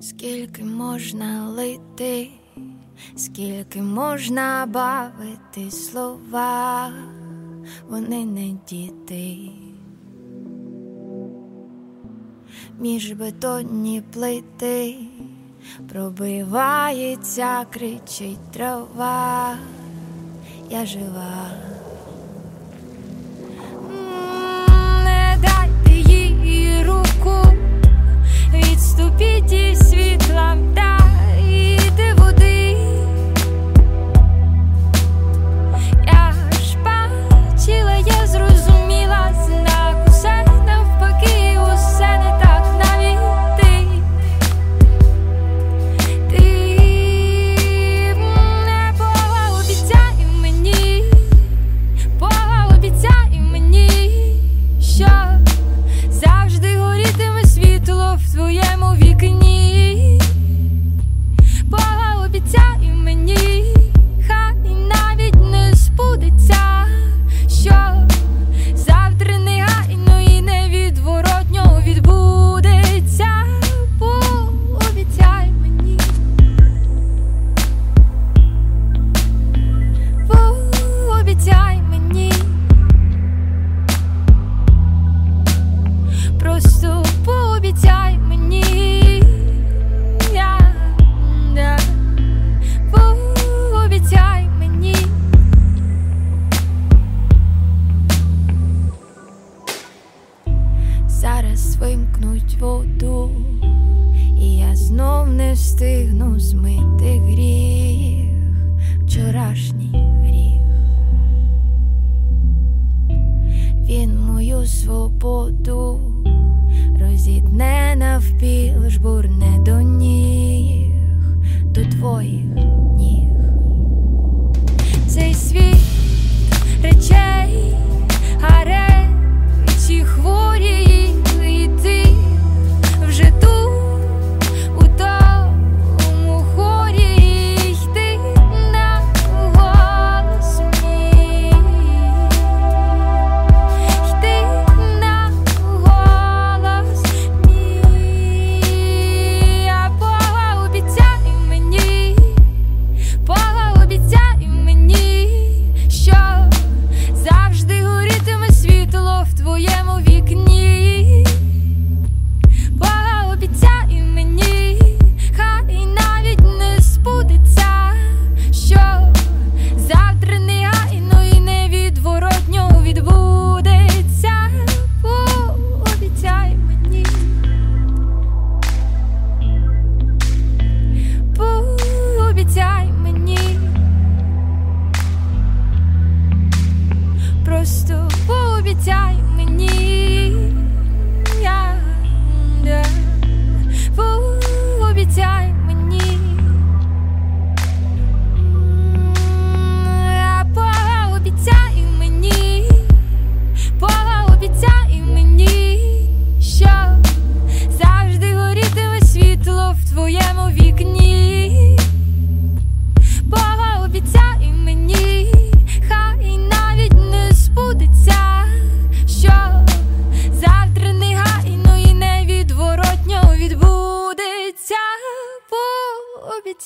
скільки можна лити, скільки можна бавити слова, вони не діти. Між бетонні плити пробивається, кричить трава, я жива. воду, і я знов не встигну змити гріх, вчорашній гріх, він мою свободу розітне навпіл, жбурне до ніг, до твоїх.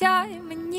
обещай мне.